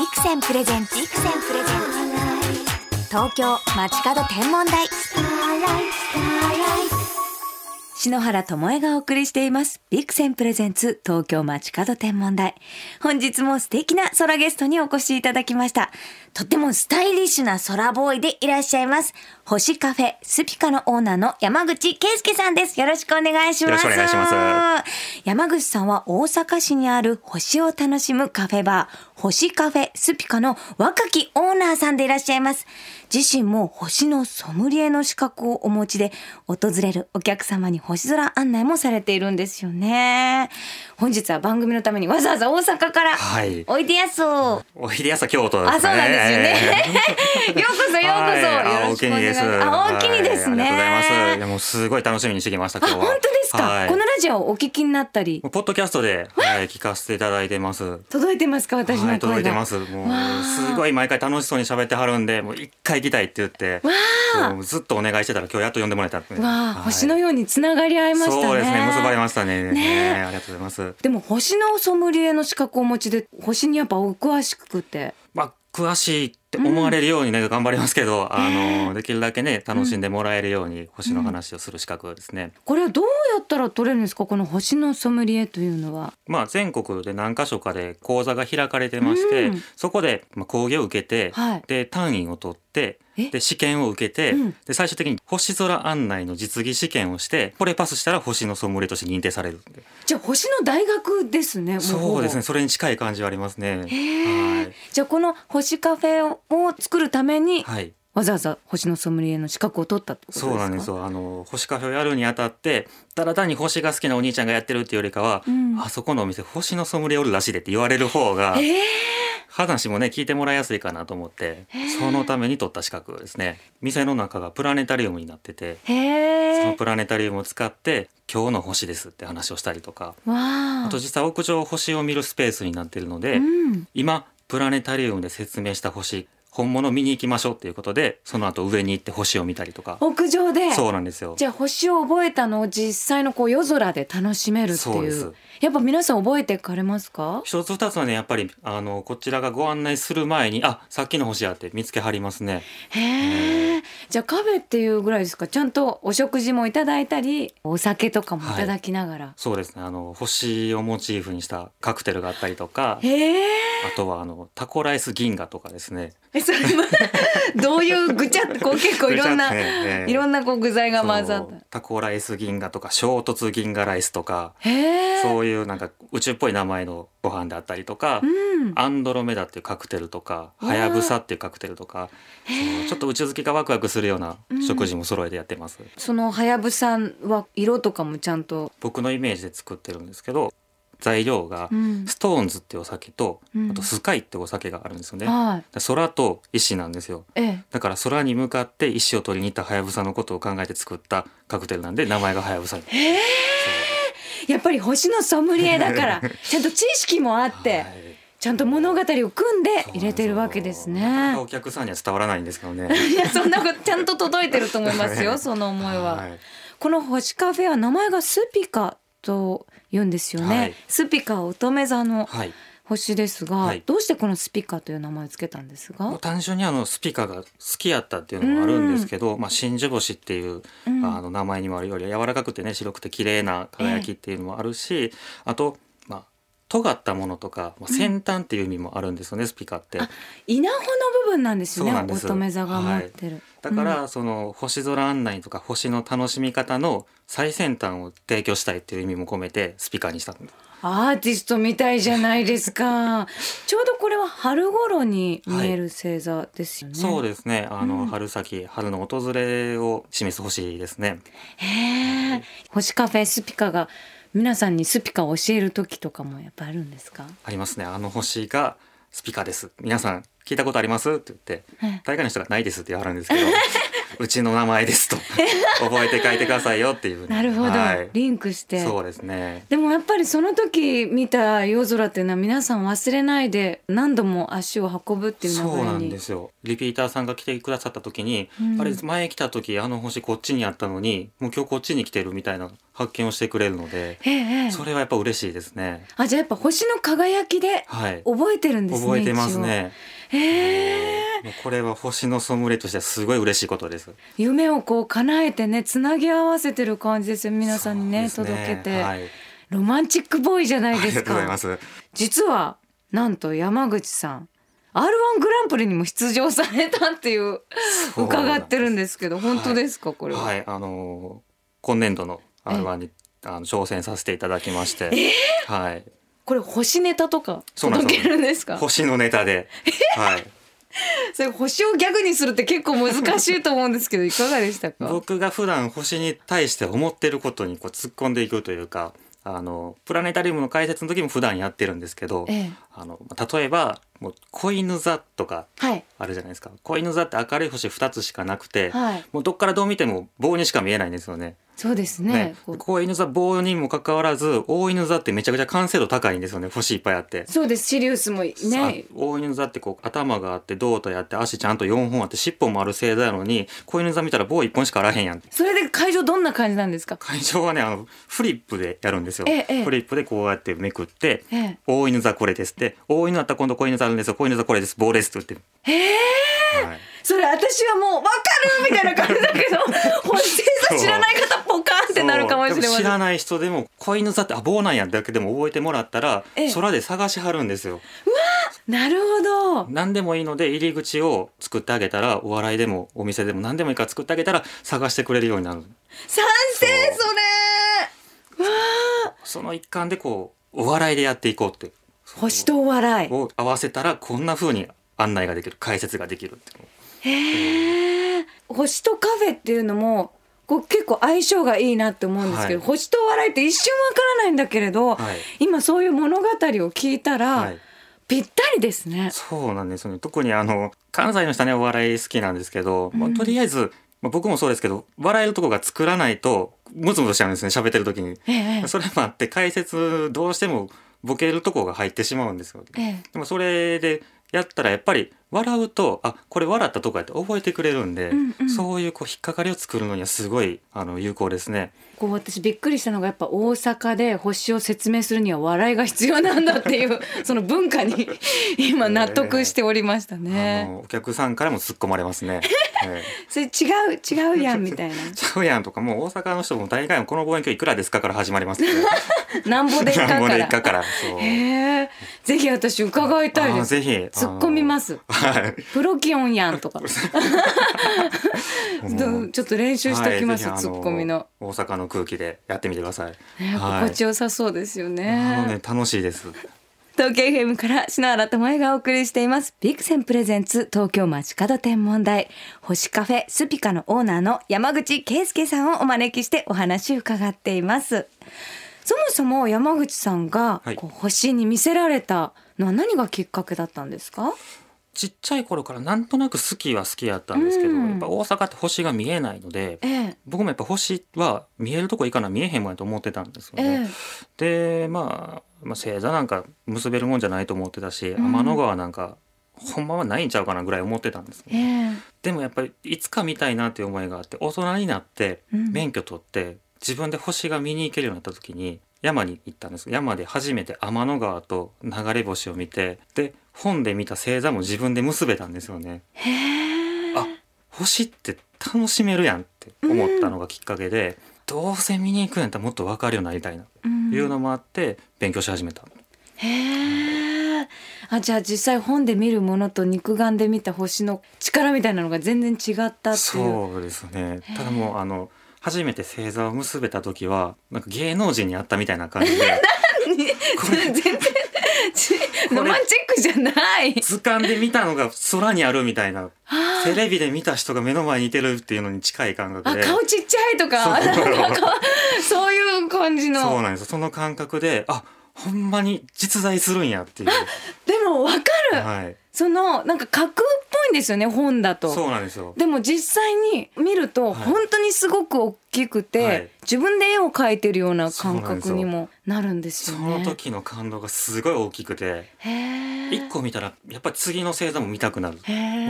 ビクセンプレゼンツビクセンプレゼンツ東京街角天文台篠原智恵がお送りしています。ビクセンプレゼンツ東京街角天文台。本日も素敵な空ゲストにお越しいただきました。とってもスタイリッシュな空ボーイでいらっしゃいます。星カフェスピカのオーナーの山口圭介さんです。よろしくお願いします。よろしくお願いします山口さんは大阪市にある星を楽しむカフェバー、星カフェスピカの若きオーナーさんでいらっしゃいます。自身も星のソムリエの資格をお持ちで、訪れるお客様に星空案内もされているんですよね。本日は番組のためにわざわざ大阪からはいおいでやすを。おいでやすは京都ですね。あ、そうなんですよね。ようこそようこそ、はいあよろしくお願いします。あ、大きにですね。はいありがとうございます。いやもうすごい楽しみにしてきましたあ、今日は。本当ですか、はいこのラジオをお聞きになったりポッドキャストで、はい、聞かせていただいてます。届いてますか？私の声が、はい、届いてます。もうすごい毎回楽しそうに喋ってはるんで、もう一回行きたいって言って、ずっとお願いしてたら今日やっと呼んでもらえた。わあ、はい星のようにつながり合いましたね。そうですね、結ばれましたね。ねねありがとうございます。でも星のソムリエの資格をお持ちで星にやっぱお詳しくて。まあ詳しいって思われるようにね、頑張りますけど、あのできるだけね楽しんでもらえるように星の話をする資格ですね。これはどうやったら取れるんですか？この星のソムリエというのは。まあ、全国で何箇所かで講座が開かれてまして、うんそこでまあ講義を受けて、はいで単位を取ってえ？で試験を受けて、うんで最終的に星空案内の実技試験をしてこれパスしたら星のソムリエとして認定されるじゃあ星の大学ですね。そうですね。それに近い感じはありますね。はい。じゃあこの星カフェを作るためにはい、わざわざ星のソムリエの資格を取ったってことですか？そうなんですよ。あの星カフェをやるにあたってただ単に星が好きなお兄ちゃんがやってるっていうよりかは、うんあそこのお店星のソムリエおるらしいでって言われる方がええ話もね聞いてもらいやすいかなと思ってそのために取った資格ですね店の中がプラネタリウムになっててへえ。そのプラネタリウムを使って今日の星ですって話をしたりとか。あと実際屋上星を見るスペースになってるので、うん。今プラネタリウムで説明した星本物見に行きましょうっていうことでその後上に行って星を見たりとか屋上で？そうなんですよじゃあ星を覚えたのを実際のこう夜空で楽しめるっていそうですう。やっぱ皆さん覚えてかれますか？一つ二つはねやっぱりあのこちらがご案内する前にあさっきの星やって見つけはりますねへえ。じゃあカフェっていうぐらいですか？ちゃんとお食事もいただいたり、お酒とかもいただきながら。そうですねあの星をモチーフにしたカクテルがあったりとかへえ。あとはあのタコライス銀河とかですねえそれも どういうぐちゃってこう結構いろんな、ねええいろんなこう具材が混ざっそうタコライス銀河とか衝突銀河ライスとかた。へえ。そういうなんか宇宙っぽい名前のご飯であったりとか、うん。アンドロメダっていうカクテルとかうわハヤブサっていうカクテルとかそうちょっと宇宙好きがワクワクするような食事も揃えてやってます、そのはやぶさは色とかもちゃんと？僕のイメージで作ってるんですけど材料がうんストーンズっていうお酒と、うんあとスカイってお酒があるんですよね、はい。で空と石なんですよええ。だから空に向かって石を取りに行ったハヤブサのことを考えて作ったカクテルなんで名前がハヤブサにへえ。やっぱり星のソムリエだから ちゃんと知識もあって、はい。ちゃんと物語を組んで入れてるわけですね。か。お客さんには伝わらないんですけどね。いやそんなことちゃんと届いてると思いますよ その思いは。はい。この星カフェは名前がスピカと言うんですよね。はい。スピカは乙女座のはい星ですが、はいどうしてこのスピカという名前をつけたんですが？単純にあのスピカが好きやったっていうのもあるんですけど、まあ真珠星っていう、うんあの名前にもあるより柔らかくてね白くて綺麗な輝きっていうのもあるし、あとまあ尖ったものとか、まあ、先端っていう意味もあるんですよね、スピカって。あ稲穂の部分なんですよね乙女座が持ってる。だから、その星空案内とか星の楽しみ方の最先端を提供したいっていう意味も込めてスピカにしたんです。アーティストみたいじゃないですか。ちょうどこれは春頃に見える星座ですよね。そうですねあの、うん春先春の訪れを示す星ですね。へえ。星カフェスピカが皆さんにスピカを教える時とかもやっぱあるんですか？ありますねあの星がスピカです皆さん聞いたことあります？って言ってはい大概の人がないですって言わはるんですけど うちの名前ですと。覚えて書いてくださいよっていうふうに。なるほど、はい。リンクして。そうですね。でもやっぱりその時見た夜空っていうのは皆さん忘れないで何度も足を運ぶっていう流そうなんですよ。リピーターさんが来てくださった時に、うん。あれ前来た時あの星こっちにあったのにもう今日こっちに来てるみたいな発見をしてくれるのでええええ。それはやっぱ嬉しいですね。あじゃあやっぱ星の輝きではい。覚えてるんですね覚えてますねえもうこれは星のソムリエとしてはすごい嬉しいことです。夢をこう叶えてねつなぎ合わせてる感じですよ皆さんにねそうです届けて、はい、ロマンチックボーイじゃないですありがとうございかます。実はなんと山口さん R1 グランプリにも出場されたっていう伺ってるんですけど本当ですか、これは、はい。あのー今年度の R1 にあの挑戦させていただきまして、はいこれ星ネタとか届けるんですか？星のネタで、はい、それ星をギャグにするって結構難しいと思うんですけどいかがでしたか？僕が普段星に対して思ってることにこう突っ込んでいくというかあのプラネタリウムの解説の時も普段やってるんですけど、ええ。あの例えばもう子犬座とかはい。あるじゃないですか。子犬座って明るい星2つしかなくて、はい。もうどっからどう見ても棒にしか見えないんですよね。そうですね。ね。子犬座棒にもかかわらず大犬座ってめちゃくちゃ完成度高いんですよね。星いっぱいあって。そうです。シリウスもね。あ大犬座ってこう頭があって胴体あって足ちゃんと4本あって尻尾もある星座やのに子犬座見たら棒1本しかあらへんやんそれで会場どんな感じなんですか？会場はねあのフリップでやるんですよ、ええええ。フリップでこうやってめくってええ「大犬座これです」って「大犬だったら今度子犬座んですよ。子犬座これです。棒です」って言って。へえる、はい、それ私はもう分かるみたいな感じだけど星座知らない方ポカーンってなるかもしれません。そう。でも知らない人でも子犬座ってあ棒なんやだけでも覚えてもらったらええ。空で探しはるんですよ。なるほど。何でもいいので入り口を作ってあげたらお笑いでもお店でも何でもいいから作ってあげたら探してくれるようになる。賛成それ。わあその一環でこうお笑いでやっていこうって星とお笑い。を合わせたらこんな風に案内ができる解説ができるってへえ星とカフェっていうのもこう結構相性がいいなって思うんですけど、はい。星とお笑いって一瞬わからないんだけれど、はい。今そういう物語を聞いたら、はい。ぴったりですね。そうなんですよね。特にあの関西の人はねお笑い好きなんですけど、まあうんとりあえず、まあ、僕もそうですけど笑えるとこが作らないとムツムツしちゃうんですね喋ってる時に。ええ。それもあって解説どうしてもボケるとこが入ってしまうんですよ。ええでもそれでやったらやっぱり笑うとあこれ笑ったとこやって覚えてくれるんで、うんうんそういうこう引っかかりを作るのにはすごいあの有効ですね。こう私びっくりしたのがやっぱ大阪で星を説明するには笑いが必要なんだっていう その文化に 今納得しておりましたあね。のお客さんからも突っ込まれますね。えそれ違う違うやんみたいな。えちゃうやんとかもう大阪の人も大概この望遠鏡いくらですかから始まります。なんぼでっかなんぼから。かから。そえ。ぜひ私伺いたいです。ぜひ突っ込みます。はい。プロキオンやんとか。ちょっと練習しておきます、はいツッコミの。大阪の空気でやってみてください。ね、はい心地よさそうですよね。ね楽しいです。東京 FM から篠原智恵がお送りしています。ビクセンプレゼンツ東京街角天文台星カフェスピカのオーナーの山口圭介さんをお招きしてお話を伺っています。そもそも山口さんがはいこう星に見せられたのは何がきっかけだったんですか？ちっちゃい頃からなんとなく好きは好きやったんですけど、うん。やっぱ大阪って星が見えないので。ええ。僕もやっぱ星は見えるとこいいかな見えへんもんやと思ってたんですよえね。で、まあ、まあ星座なんか結べるもんじゃないと思ってたし、うん。天の川なんかほんまはないんちゃうかなぐらい思ってたんですえね、えでもやっぱりいつか見たいなっていう思いがあって大人になってうん。免許取って自分で星が見に行けるようになった時に山に行ったんです山で初めて天の川と流れ星を見てで本で見た星座も自分で結べたんですよね。あ星って楽しめるやんって思ったのがきっかけで、どうせ見に行くんやったらもっと分かるようになりたいないうのもあって勉強し始めた。へえ。あじゃあ実際本で見るものと肉眼で見た星の力みたいなのが全然違ったっていう。そうですねただもうあの初めて星座を結べた時はなんか芸能人に会ったみたいな感じで。これ全然ちロマンチックじゃない。図鑑で見たのが空にあるみたいな。あテレビで見た人が目の前にいてるっていうのに近い感覚で。あ顔ちっちゃいとか。そう。いう感じそうの。なんです。その感覚であほんまに実在するんやっていう。でもわかる。はいそのなんか架空っぽいんですよね本だと。そうなんですよ。でも実際に見るとはい本当にすごく大きくて、はい自分で絵を描いてるような感覚にもなるんですそよね。の時の感動がすごい大きくて。一個見たらやっぱり次の星座も見たくなる。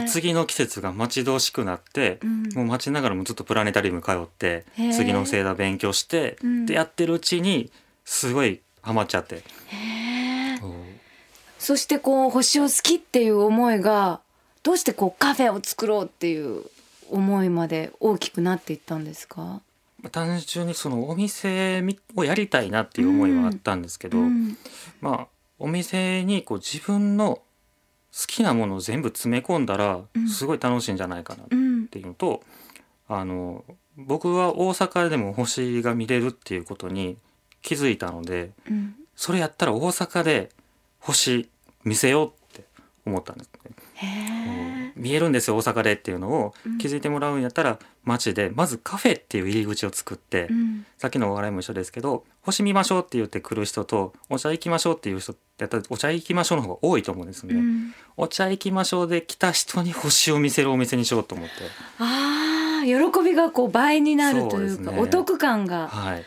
次の季節が待ち遠しくなって、うんもう待ちながらもずっとプラネタリウム通って次の星座勉強して、うんでやってるうちにすごいハマっちゃって、へえうんそしてこう星を好きっていう思いがどうしてこうカフェを作ろうっていう思いまで大きくなっていったんですか？単純にそのお店をやりたいなっていう思いはあったんですけど、うん。まあお店にこう自分の好きなものを全部詰め込んだらうん。すごい楽しいんじゃないかなっうんていうのと、あの僕は大阪でも星が見れるっていうことに気づいたのでうん。それやったら大阪で星見せようって思ったんですね。見えるんですよ大阪でっていうのをうん気づいてもらうんやったら街でまずカフェっていう入り口を作って、うんさっきのお笑いも一緒ですけど星見ましょうって言って来る人とお茶行きましょうっていう人やったらお茶行きましょうの方が多いと思うんですね。うんお茶行きましょうで来た人に星を見せるお店にしようと思って。ああ喜びがこう倍になるというかねお得感がはい。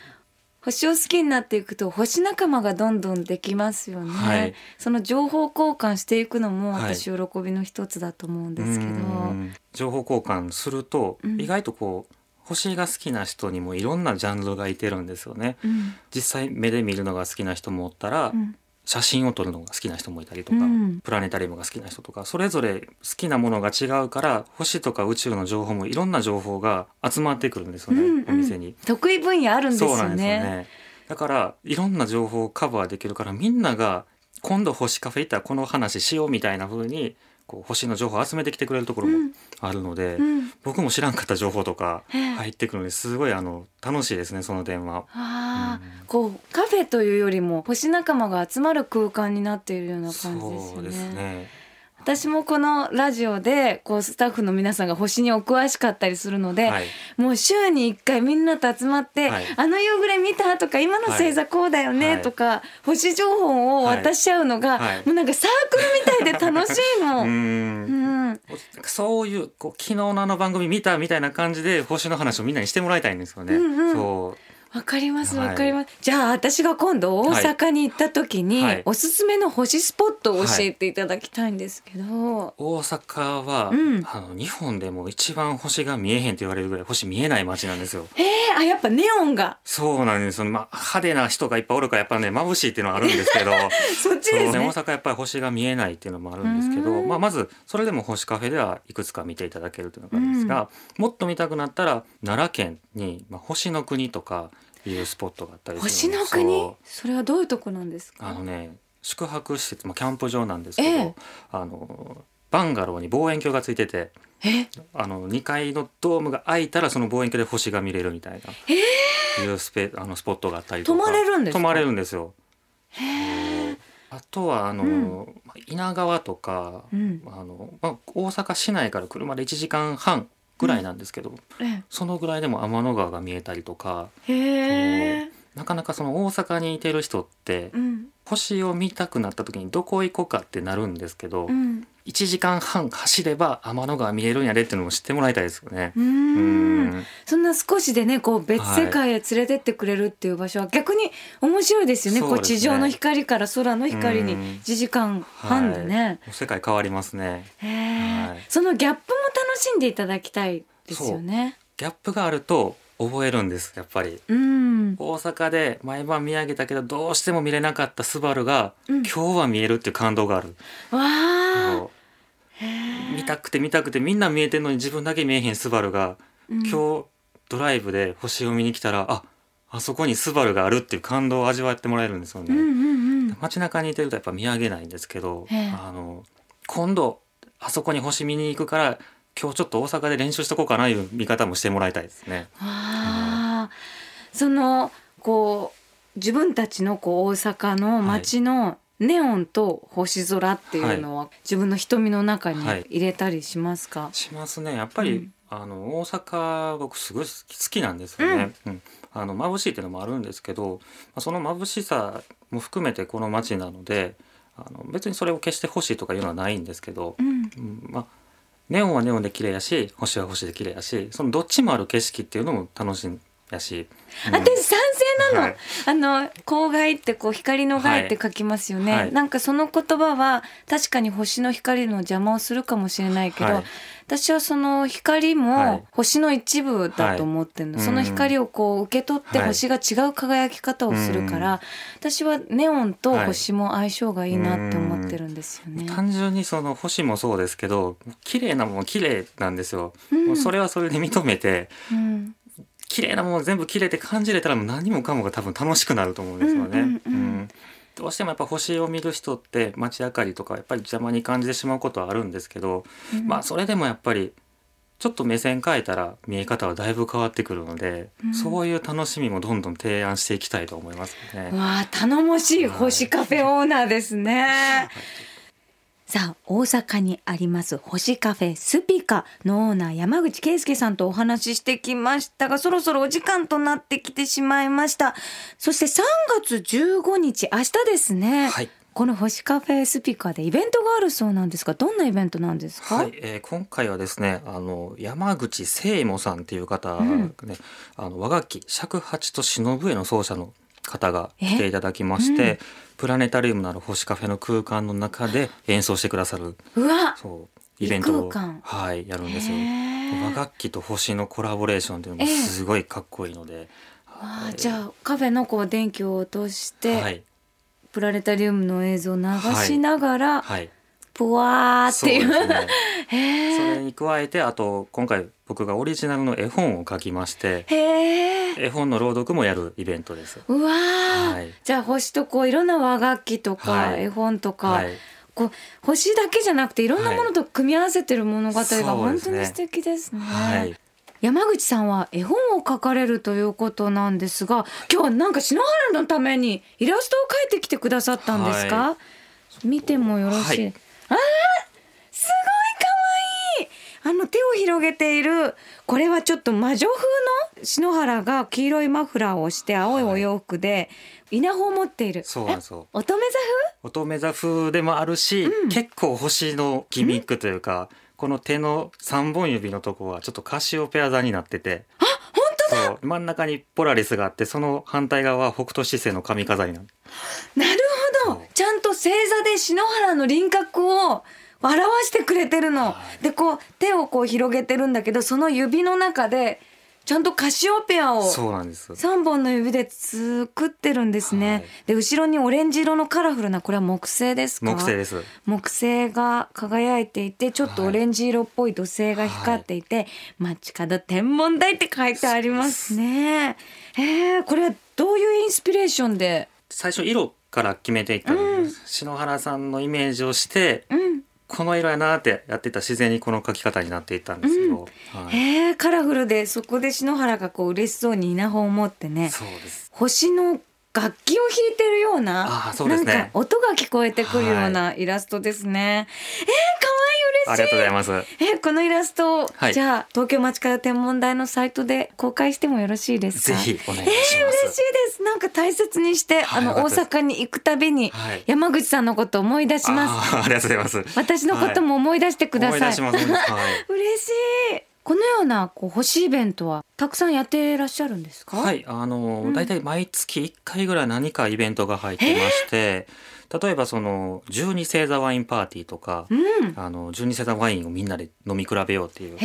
星を好きになっていくと星仲間がどんどんできますよね、はい。その情報交換していくのもはい。私喜びの一つだと思うんですけど、うん。情報交換すると、うん。意外とこう星が好きな人にもいろんなジャンルがいてるんですよね。うん。実際目で見るのが好きな人もおったら、うん写真を撮るのが好きな人もいたりとか、うんプラネタリウムが好きな人とかそれぞれ好きなものが違うから星とか宇宙の情報もいろんな情報が集まってくるんですよね、うんうんお店に。得意分野あるんですよね。ね。だからいろんな情報をカバーできるからみんなが今度星カフェ行ったらこの話しようみたいな風にこう星の情報を集めてきてくれるところもうん。あるので、うん。僕も知らんかった情報とかええ。入ってくるのですごいあの楽しいですねその点は。ああ、うん。こうカフェというよりも星仲間が集まる空間になっているような感じですよそうですね。私もこのラジオでこうスタッフの皆さんが星にお詳しかったりするので、はい。もう週に1回みんなと集まって「はいあの夕暮れ見た?」とか「今の星座こうだよね」はいとか、星情報を渡し合うのが、はいもうなんかサークルみたいで楽しいの。ううんんそういうこう昨日のあの番組見たみたいな感じで星の話をみんなにしてもらいたいんですよね。うんうんそわかりますはい。わかります、じゃあ私が今度大阪に行った時に、はい。おすすめの星スポットを教えていただきたいんですけど、う大阪は、うん。あの日本でも一番星が見えへんって言われるぐらい星見えない街なんですよ。えー、あやっぱネオンが。そうなんですよ。まあ派手な人がいっぱいおるからやっぱね眩しいっていうのはあるんですけど。そっちですね。大阪やっぱり星が見えないっていうのもあるんですけど、うん。まあ、まずそれでも星カフェではいくつか見ていただけるというのがあるんですが、もっと見たくなったら奈良県に、まあ、星の国とかいうスポットがあったりす星るんですの国？それはどういうとこなんですか？あのね宿泊施設、まあ、キャンプ場なんですけど、ええ。あのバンガローに望遠鏡がついててえ？あの2階のドームが開いたらその望遠鏡で星が見れるみたいな、いうスペあのスポットがあったりとか。泊まれるんですか？泊まれるんですよ。あとはあの、うん。まあ稲川とか、うん。あのまあ、大阪市内から車で1時間半ぐらいなんですけど、えそのぐらいでも天の川が見えたりとかなかなかその大阪にいてる人ってうん。星を見たくなった時にどこ行こうかってなるんですけど、うん1時間半走れば天の川見えるんやでっていうのも知ってもらいたいですよね。ううん。ん。そんな少しでねこう別世界へ連れてってくれるっていう場所は逆に面白いですよね。こう地上の光から空の光にうん。1時間半でね、もう世界変わりますね。はい。そのギャップも楽しんでいただきたいですよね。ギャップがあると覚えるんですやっぱり。うん。大阪で毎晩見上げたけどどうしても見れなかったスバルが、うん。今日は見えるっていう感動がある。わ見たくて見たくてみんな見えてんのに自分だけ見えへんスバルが、うん。今日ドライブで星を見に来たらああそこにスバルがあるっていう感動を味わってもらえるんですよね。うんうんうん。街中にいてるとやっぱ見上げないんですけど、ええ。あの今度あそこに星見に行くから今日ちょっと大阪で練習しとこうかないう見方もしてもらいたいですね。ああそのこう自分たちのこう大阪の街のネオンと星空っていうのは自分の瞳の中にはい。入れたりしますか、しますね。やっぱり、うん。あの大阪僕すごい好きなんですよね、うん。あの眩しいっていうのもあるんですけど、まあ、その眩しさも含めてこの街なのであの別にそれを決して欲しいとかいうのはないんですけど、うん。うん。まあ、ネオンはネオンで綺麗やし星は星で綺麗やしそのどっちもある景色っていうのも楽しんやし、うん。私賛成なの、はい。あの光害ってこう光の害って書きますよね、はい。はいなんかその言葉は確かに星の光の邪魔をするかもしれないけど、はい。私はその光はい。も星の一部だと思ってるの、はいその光をこう受け取ってはい。星が違う輝き方をするから、私はネオンと星も相性がいいなって思ってるんですよね。単純にその星もそうですけど綺麗なもの綺麗なんですよ、うん。それはそれで認めてうん綺麗なもの全部綺麗って感じれたらもう何もかもが多分楽しくなると思うんですよね。うんうんうんどうしてもやっぱ星を見る人って街明かりとかやっぱり邪魔に感じてしまうことはあるんですけど、うんまあそれでもやっぱりちょっと目線変えたら見え方はだいぶ変わってくるので、うんそういう楽しみもどんどん提案していきたいと思いますね。わあ頼もしい星カフェオーナーですね。さあ大阪にあります星カフェスピカのオーナー山口圭介さんとお話ししてきましたがそろそろお時間となってきてしまいました。そして3月15日明日ですね、はい。この星カフェスピカでイベントがあるそうなんですがどんなイベントなんですか、はい、えー今回はですねあの山口聖母さんっていう方がね、うん。あの和楽器尺八と忍笛の奏者の方が来ていただきまして、うん。プラネタリウムのある星カフェの空間の中で演奏してくださるうわ。そうイベントをはいやるんですよ。和楽器と星のコラボレーションっていうのもすごいかっこいいので、わあじゃあカフェのこう電気を落として、はい。プラネタリウムの映像を流しながら、はいぷわーっていう。そうね。それに加えてあと今回僕がオリジナルの絵本を書きまして。絵本の朗読もやるイベントです。うわー、はい。じゃあ星とこういろんな和楽器とか、はい。絵本とか、はい。こう星だけじゃなくていろんなものと組み合わせてる物語が本当に素敵ですね。はい。山口さんは絵本を描かれるということなんですが今日はなんか篠原のためにイラストを描いてきてくださったんですか、は見てもよろしい、はいあーすごい可愛い。あの手を広げているこれはちょっと魔女風の篠原が黄色いマフラーをして青いお洋服で稲穂を持っている。そうなんですよえ乙女座乙女座風でもあるし、うん。結構星のギミックというか、この手の3本指のとこはちょっとカシオペア座になってて。あ本当だ！そう。真ん中にポラリスがあってその反対側は北斗七星の髪飾りなんなるほどちゃんと星座で篠原の輪郭を表してくれてるの。はでこう手をこう広げてるんだけどその指の中でちゃんとカシオペアをそうなんです。3本の指で作ってるんですね。はい。で後ろにオレンジ色のカラフルなこれは木星ですか？木星です。木星が輝いていてちょっとオレンジ色っぽい土星が光っていて「街角天文台」って書いてありますね。へえこれはどういうインスピレーションで？最初色から決めていった。ので、うん。篠原さんのイメージをしてうん。この色やなってやってたら自然にこの描き方になっていったんですけど、はい、へえカラフルでそこで篠原がこう嬉しそうに稲穂を持ってね。そうです。星の楽器を弾いてるようなあーそうですね。なんか音が聞こえてくるようなイラストですね。えー、可ありがとうございます。ますえーこのイラストを、はいじゃあ東京町から天文台のサイトで公開してもよろしいですか？ぜひお願いしえー、嬉しいまですす。なんか大切にして、あの大はいよかったです阪に行くたびに、はい山口さんのことを思い出します。あーありがとうございます私のことも思い出してください。嬉しい。このようなこう星イベントはたくさんやっていらっしゃるんですか？はい、あの、うん大体毎月1回ぐらい何かイベントが入ってまして、例えばその12星座ワインパーティーとか、うん。あの12星座ワインをみんなで飲み比べようっていう。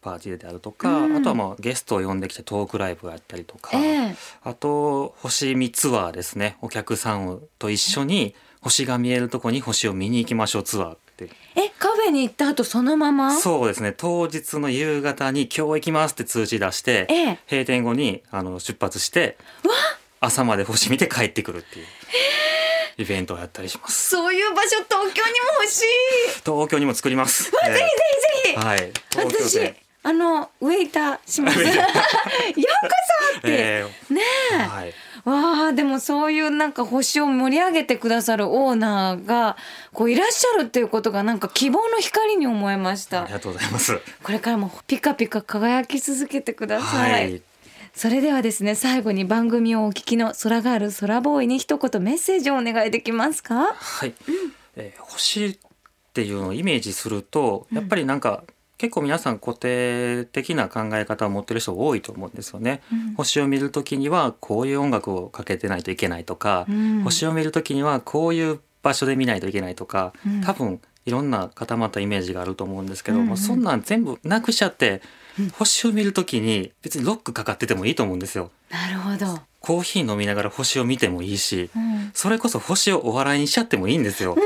パーティーであるとか、うんあとはまあゲストを呼んできてトークライブをやったりとか、ええ。あと星見ツアーですねお客さんと一緒に星が見えるとこに星を見に行きましょうツアーってえ、カフェに行った後そのまま？そうですね当日の夕方に今日行きますって通知出して、ええ。閉店後にあの出発してわ朝まで星見て帰ってくるっていうイベントをやったりします。そういう場所東京にも欲しい。東京にも作ります。ぜひぜひぜひ。はい。私で、あのウェイターします。ようこそって。えねえ。ーはい、わあでもそういうなんか星を盛り上げてくださるオーナーがこういらっしゃるっていうことがなんか希望の光に思えました。ありがとうございます。これからもピカピカ輝き続けてください、はいそれではですね最後に番組をお聞きの空ガール空ボーイに一言メッセージをお願いできますか？はい、えー星っていうのをイメージするとやっぱりなんか、結構皆さん固定的な考え方を持ってる人多いと思うんですよね。うん。星を見る時にはこういう音楽をかけてないといけないとか、うん。星を見る時にはこういう場所で見ないといけないとか、うん。多分いろんな固まったイメージがあると思うんですけど、うんうん。もうそんなん全部なくしちゃって、うん星を見る時に別にロックかかっててもいいと思うんですよ。なるほど。コーヒー飲みながら星を見てもいいしうんそれこそ星をお笑いにしちゃってもいいんですよ。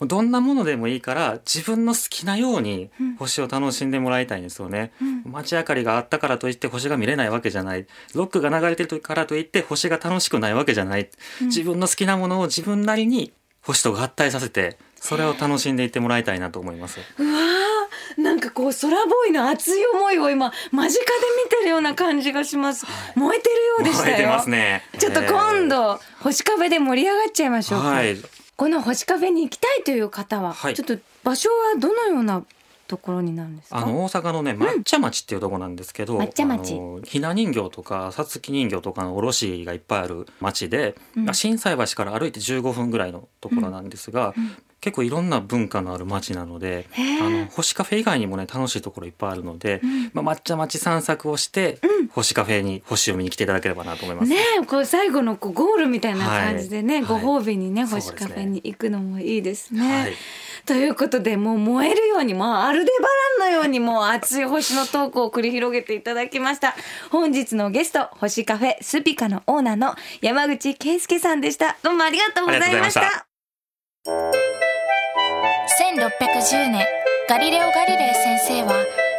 うんどんなものでもいいから自分の好きなようにうん星を楽しんでもらいたいんですよね。うん街明かりがあったからといって星が見れないわけじゃないロックが流れてるからといって星が楽しくないわけじゃないうん自分の好きなものを自分なりに星と合体させてそれを楽しんでいってもらいたいなと思います。うわーかこう空ボーイの熱い思いを今間近で見てるような感じがします。燃えてるようでしたよ。燃えてますね。ちょっと今え度、星カフェで盛り上がっちゃいましょうはい。この星カフェに行きたいという方は、はい。ちょっと場所はどのようなところになるんですか？あの大阪のね抹茶町っていうとこなんですけど、抹茶町。ひな人形とかさつき人形とかの卸がいっぱいある町で、うん。心斎橋から歩いて15分ぐらいのところなんですが、うん結構いろんな文化のある町なので、あの星カフェ以外にもね楽しいところいっぱいあるので、うん。まあ、抹茶町散策をして、うん。星カフェに星を見に来ていただければなと思います。ねえこう最後のこうゴールみたいな感じでね、はい。ご褒美にね、はい。星カフェに行くのもいいですね。はい。ということでもう燃えるようにもうアルデバランのようにもう熱い星のトークを繰り広げていただきました。本日のゲスト星カフェスピカのオーナーの山口圭介さんでした。どうもありがとうございました1610年ガリレオ・ガリレイ先生は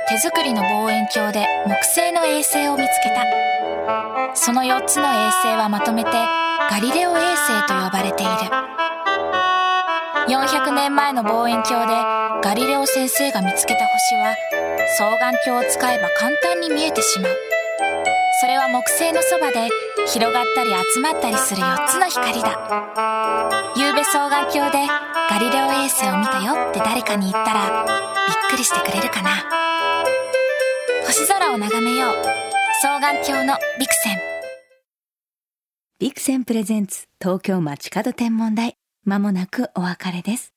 手作りの望遠鏡で木星の衛星を見つけた。その4つの衛星はまとめてガリレオ衛星と呼ばれている。400年前の望遠鏡でガリレオ先生が見つけた星は双眼鏡を使えば簡単に見えてしまう。それは木星のそばで広がったり集まったりする4つの光だ。夕べ双眼鏡でガリレオ衛星を見たよって誰かに言ったらびっくりしてくれるかな。星空を眺めよう。双眼鏡のビクセン。ビクセンプレゼンツ東京街角天文台。まもなくお別れです。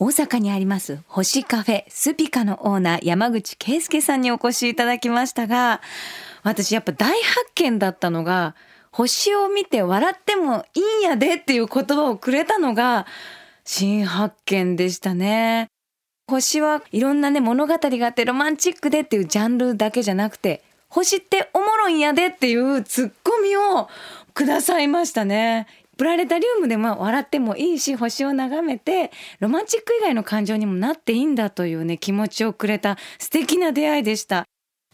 大阪にあります星カフェスピカのオーナー山口圭介さんにお越しいただきましたが私やっぱ大発見だったのが星を見て笑ってもいいんやでっていう言葉をくれたのが新発見でしたね。星はいろんなね物語があってロマンチックでっていうジャンルだけじゃなくて星っておもろいんやでっていうツッコミをくださいましたね。プラネタリウムでも笑ってもいいし星を眺めてロマンチック以外の感情にもなっていいんだというね気持ちをくれた素敵な出会いでした。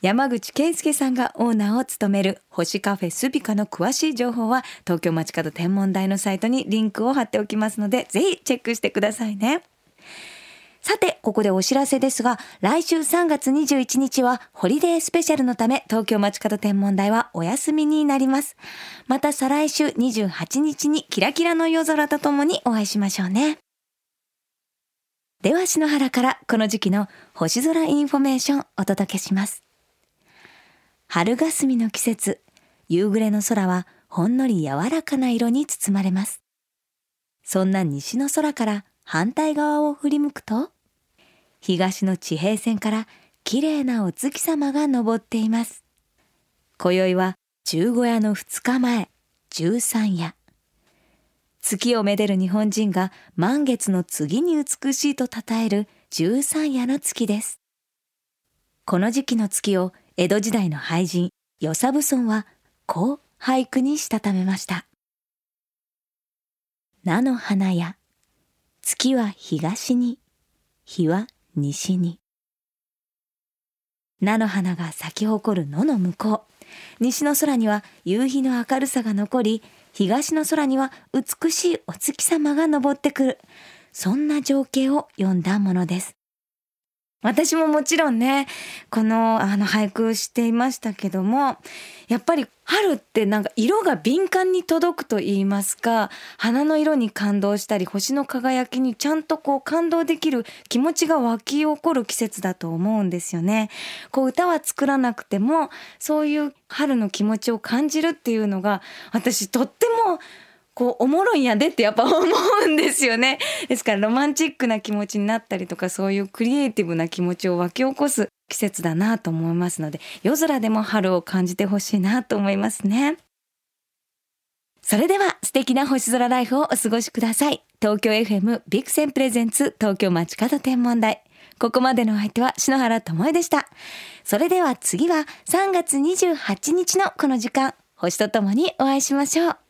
山口圭介さんがオーナーを務める星カフェスピカの詳しい情報は東京街角天文台のサイトにリンクを貼っておきますのでぜひチェックしてくださいねさて、ここでお知らせですが、来週3月21日はホリデースペシャルのため、東京街角天文台はお休みになります。また再来週28日にキラキラの夜空とともにお会いしましょうね。では篠原からこの時期の星空インフォメーションお届けします。春霞の季節、夕暮れの空はほんのり柔らかな色に包まれます。そんな西の空から反対側を振り向くと、東の地平線から綺麗なお月様が昇っています。今宵は十五夜の二日前、十三夜。月をめでる日本人が満月の次に美しいと称える十三夜の月です。この時期の月を江戸時代の俳人、与謝蕪村はこう俳句にしたためました。菜の花や月は東に、日は西に。菜の花が咲き誇る野の向こう。西の空には夕日の明るさが残り、東の空には美しいお月様が昇ってくる。そんな情景を読んだものです。私ももちろんね、このあの俳句していましたけども、やっぱり春ってなんか色が敏感に届くと言いますか、花の色に感動したり、星の輝きにちゃんとこう感動できる気持ちが湧き起こる季節だと思うんですよね。こう歌は作らなくても、そういう春の気持ちを感じるっていうのが、私とってもこうおもろいんやでってやっぱ思うんですよね。ですからロマンチックな気持ちになったりとかそういうクリエイティブな気持ちを湧き起こす季節だなと思いますので夜空でも春を感じてほしいなと思いますね。それでは素敵な星空ライフをお過ごしください。東京 FM ビクセンプレゼンツ東京街角天文台。ここまでの相手は篠原智恵でした。それでは次は3月28日のこの時間。星とともにお会いしましょう。